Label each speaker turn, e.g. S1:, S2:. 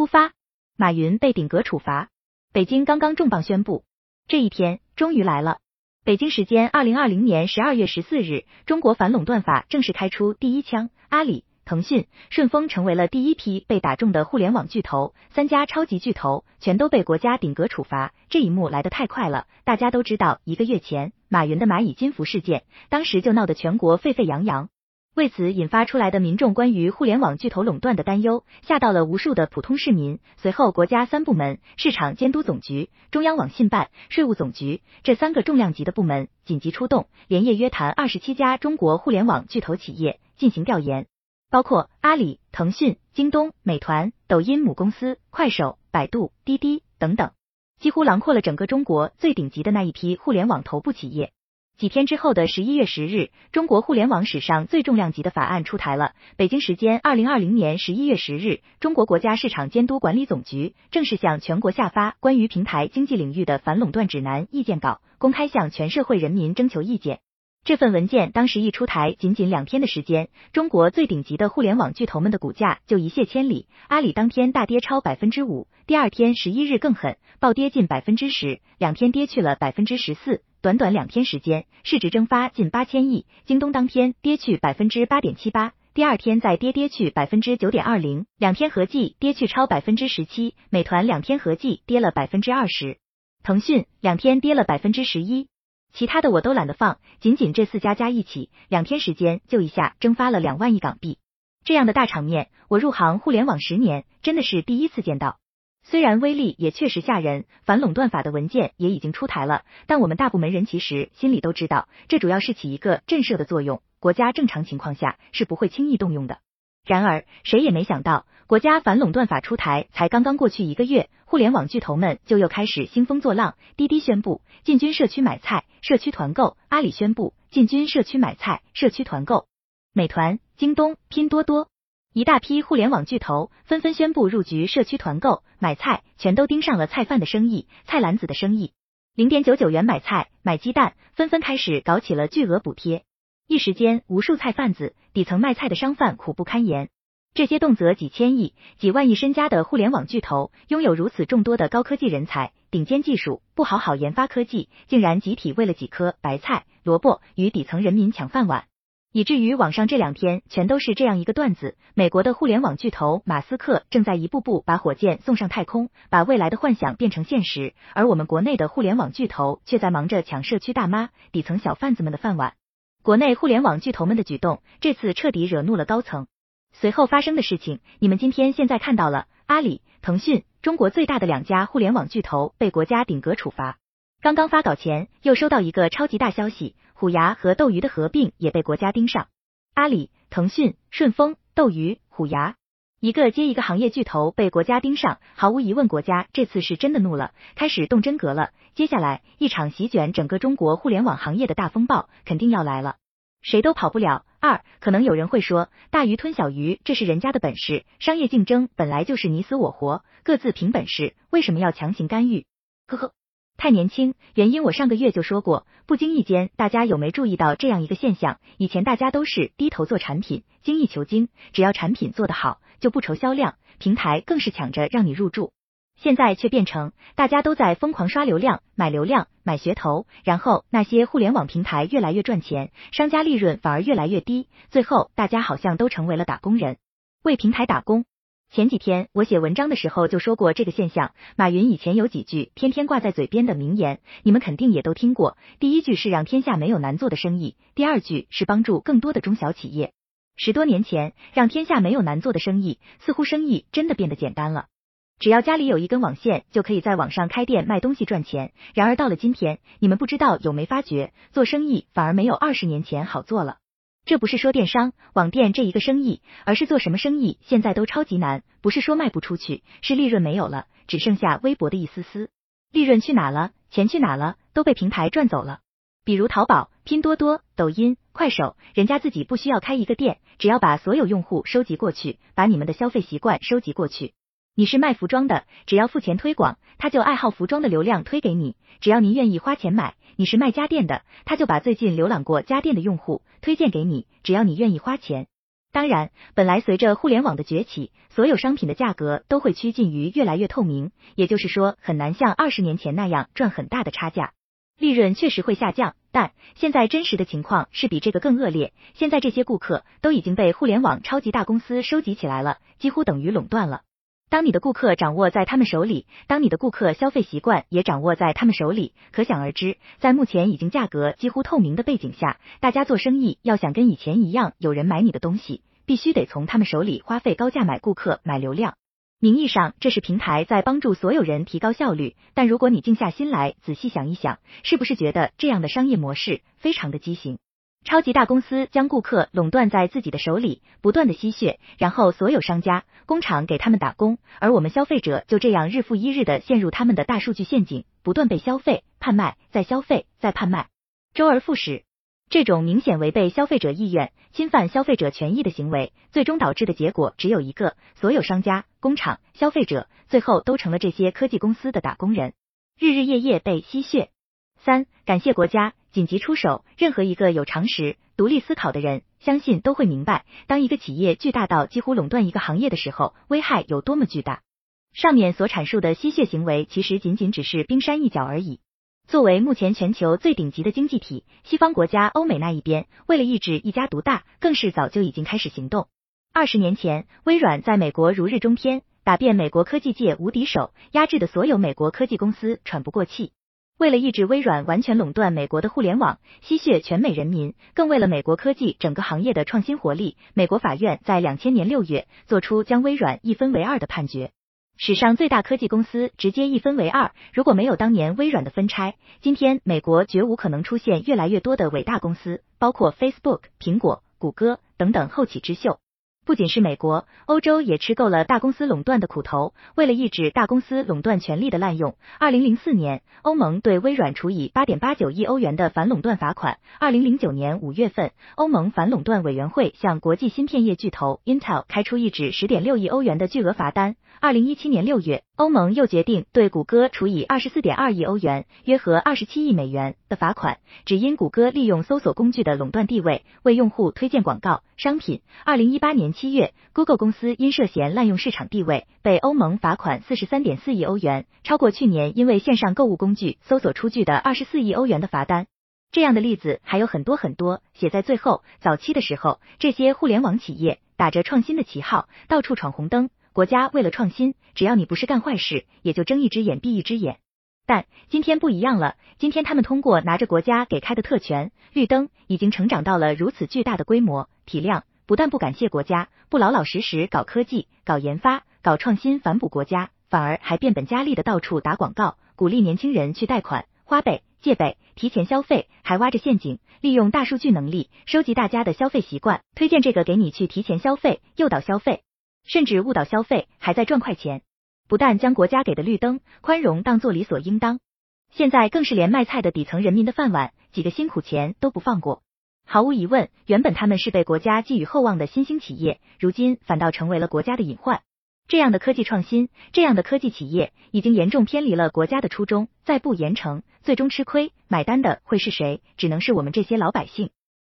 S1: 突发，马云被顶格处罚。北京刚刚重磅宣布，这一天终于来了。北京时间二零二零年十二月十四日，中国反垄断法正式开出第一枪，阿里、腾讯、顺丰成为了第一批被打中的互联网巨头，三家超级巨头全都被国家顶格处罚。这一幕来得太快了，大家都知道，一个月前马云的蚂蚁金服事件，当时就闹得全国沸沸扬扬。为此引发出来的民众关于互联网巨头垄断的担忧，吓到了无数的普通市民。随后，国家三部门市场监督总局、中央网信办、税务总局这三个重量级的部门紧急出动，连夜约谈二十七家中国互联网巨头企业进行调研，包括阿里、腾讯、京东、美团、抖音母公司、快手、百度、滴滴等等，几乎囊括了整个中国最顶级的那一批互联网头部企业。几天之后的十一月十日，中国互联网史上最重量级的法案出台了。北京时间二零二零年十一月十日，中国国家市场监督管理总局正式向全国下发关于平台经济领域的反垄断指南意见稿，公开向全社会人民征求意见。这份文件当时一出台，仅仅两天的时间，中国最顶级的互联网巨头们的股价就一泻千里。阿里当天大跌超百分之五，第二天十一日更狠，暴跌近百分之十，两天跌去了百分之十四。短短两天时间，市值蒸发近八千亿。京东当天跌去百分之八点七八，第二天再跌跌去百分之九点二零，两天合计跌去超百分之十七。美团两天合计跌了百分之二十，腾讯两天跌了百分之十一，其他的我都懒得放，仅仅这四家加一起，两天时间就一下蒸发了两万亿港币。这样的大场面，我入行互联网十年，真的是第一次见到。虽然威力也确实吓人，反垄断法的文件也已经出台了，但我们大部门人其实心里都知道，这主要是起一个震慑的作用，国家正常情况下是不会轻易动用的。然而，谁也没想到，国家反垄断法出台才刚刚过去一个月，互联网巨头们就又开始兴风作浪。滴滴宣布进军社区买菜、社区团购；阿里宣布进军社区买菜、社区团购；美团、京东、拼多多。一大批互联网巨头纷纷宣布入局社区团购买菜，全都盯上了菜贩的生意、菜篮子的生意。零点九九元买菜、买鸡蛋，纷纷开始搞起了巨额补贴。一时间，无数菜贩子、底层卖菜的商贩苦不堪言。这些动辄几千亿、几万亿身家的互联网巨头，拥有如此众多的高科技人才、顶尖技术，不好好研发科技，竟然集体为了几颗白菜、萝卜与底层人民抢饭碗。以至于网上这两天全都是这样一个段子：美国的互联网巨头马斯克正在一步步把火箭送上太空，把未来的幻想变成现实，而我们国内的互联网巨头却在忙着抢社区大妈、底层小贩子们的饭碗。国内互联网巨头们的举动，这次彻底惹怒了高层。随后发生的事情，你们今天现在看到了：阿里、腾讯，中国最大的两家互联网巨头被国家顶格处罚。刚刚发稿前，又收到一个超级大消息。虎牙和斗鱼的合并也被国家盯上，阿里、腾讯、顺丰、斗鱼、虎牙，一个接一个行业巨头被国家盯上，毫无疑问，国家这次是真的怒了，开始动真格了。接下来一场席卷整个中国互联网行业的大风暴肯定要来了，谁都跑不了。二，可能有人会说，大鱼吞小鱼，这是人家的本事，商业竞争本来就是你死我活，各自凭本事，为什么要强行干预？呵呵。太年轻，原因我上个月就说过。不经意间，大家有没注意到这样一个现象？以前大家都是低头做产品，精益求精，只要产品做得好，就不愁销量，平台更是抢着让你入驻。现在却变成大家都在疯狂刷流量、买流量、买噱头，然后那些互联网平台越来越赚钱，商家利润反而越来越低，最后大家好像都成为了打工人，为平台打工。前几天我写文章的时候就说过这个现象。马云以前有几句天天挂在嘴边的名言，你们肯定也都听过。第一句是让天下没有难做的生意，第二句是帮助更多的中小企业。十多年前，让天下没有难做的生意，似乎生意真的变得简单了。只要家里有一根网线，就可以在网上开店卖东西赚钱。然而到了今天，你们不知道有没发觉，做生意反而没有二十年前好做了。这不是说电商网店这一个生意，而是做什么生意现在都超级难。不是说卖不出去，是利润没有了，只剩下微薄的一丝丝。利润去哪了？钱去哪了？都被平台赚走了。比如淘宝、拼多多、抖音、快手，人家自己不需要开一个店，只要把所有用户收集过去，把你们的消费习惯收集过去。你是卖服装的，只要付钱推广，他就爱好服装的流量推给你。只要您愿意花钱买。你是卖家电的，他就把最近浏览过家电的用户推荐给你，只要你愿意花钱。当然，本来随着互联网的崛起，所有商品的价格都会趋近于越来越透明，也就是说，很难像二十年前那样赚很大的差价，利润确实会下降。但现在真实的情况是比这个更恶劣，现在这些顾客都已经被互联网超级大公司收集起来了，几乎等于垄断了。当你的顾客掌握在他们手里，当你的顾客消费习惯也掌握在他们手里，可想而知，在目前已经价格几乎透明的背景下，大家做生意要想跟以前一样有人买你的东西，必须得从他们手里花费高价买顾客、买流量。名义上这是平台在帮助所有人提高效率，但如果你静下心来仔细想一想，是不是觉得这样的商业模式非常的畸形？超级大公司将顾客垄断在自己的手里，不断的吸血，然后所有商家、工厂给他们打工，而我们消费者就这样日复一日的陷入他们的大数据陷阱，不断被消费、贩卖、再消费、再贩卖，周而复始。这种明显违背消费者意愿、侵犯消费者权益的行为，最终导致的结果只有一个：所有商家、工厂、消费者，最后都成了这些科技公司的打工人，日日夜夜被吸血。三、感谢国家紧急出手。任何一个有常识、独立思考的人，相信都会明白，当一个企业巨大到几乎垄断一个行业的时候，危害有多么巨大。上面所阐述的吸血行为，其实仅仅只是冰山一角而已。作为目前全球最顶级的经济体，西方国家欧美那一边，为了抑制一家独大，更是早就已经开始行动。二十年前，微软在美国如日中天，打遍美国科技界无敌手，压制的所有美国科技公司喘不过气。为了抑制微软完全垄断美国的互联网，吸血全美人民，更为了美国科技整个行业的创新活力，美国法院在两千年六月做出将微软一分为二的判决。史上最大科技公司直接一分为二，如果没有当年微软的分拆，今天美国绝无可能出现越来越多的伟大公司，包括 Facebook、苹果、谷歌等等后起之秀。不仅是美国，欧洲也吃够了大公司垄断的苦头。为了抑制大公司垄断权力的滥用，二零零四年，欧盟对微软处以八点八九亿欧元的反垄断罚款。二零零九年五月份，欧盟反垄断委员会向国际芯片业巨头 Intel 开出一纸十点六亿欧元的巨额罚单。二零一七年六月，欧盟又决定对谷歌处以二十四点二亿欧元（约合二十七亿美元）的罚款，只因谷歌利用搜索工具的垄断地位，为用户推荐广告商品。二零一八年。七月，Google 公司因涉嫌滥用市场地位，被欧盟罚款四十三点四亿欧元，超过去年因为线上购物工具搜索出具的二十四亿欧元的罚单。这样的例子还有很多很多。写在最后，早期的时候，这些互联网企业打着创新的旗号，到处闯红灯。国家为了创新，只要你不是干坏事，也就睁一只眼闭一只眼。但今天不一样了，今天他们通过拿着国家给开的特权，绿灯已经成长到了如此巨大的规模体量。不但不感谢国家，不老老实实搞科技、搞研发、搞创新反哺国家，反而还变本加厉的到处打广告，鼓励年轻人去贷款、花呗、借呗、提前消费，还挖着陷阱，利用大数据能力收集大家的消费习惯，推荐这个给你去提前消费，诱导消费，甚至误导消费，还在赚快钱。不但将国家给的绿灯宽容当做理所应当，现在更是连卖菜的底层人民的饭碗几个辛苦钱都不放过。毫无疑问，原本他们是被国家寄予厚望的新兴企业，如今反倒成为了国家的隐患。这样的科技创新，这样的科技企业，已经严重偏离了国家的初衷。再不严惩，最终吃亏买单的会是谁？只能是我们这些老百姓。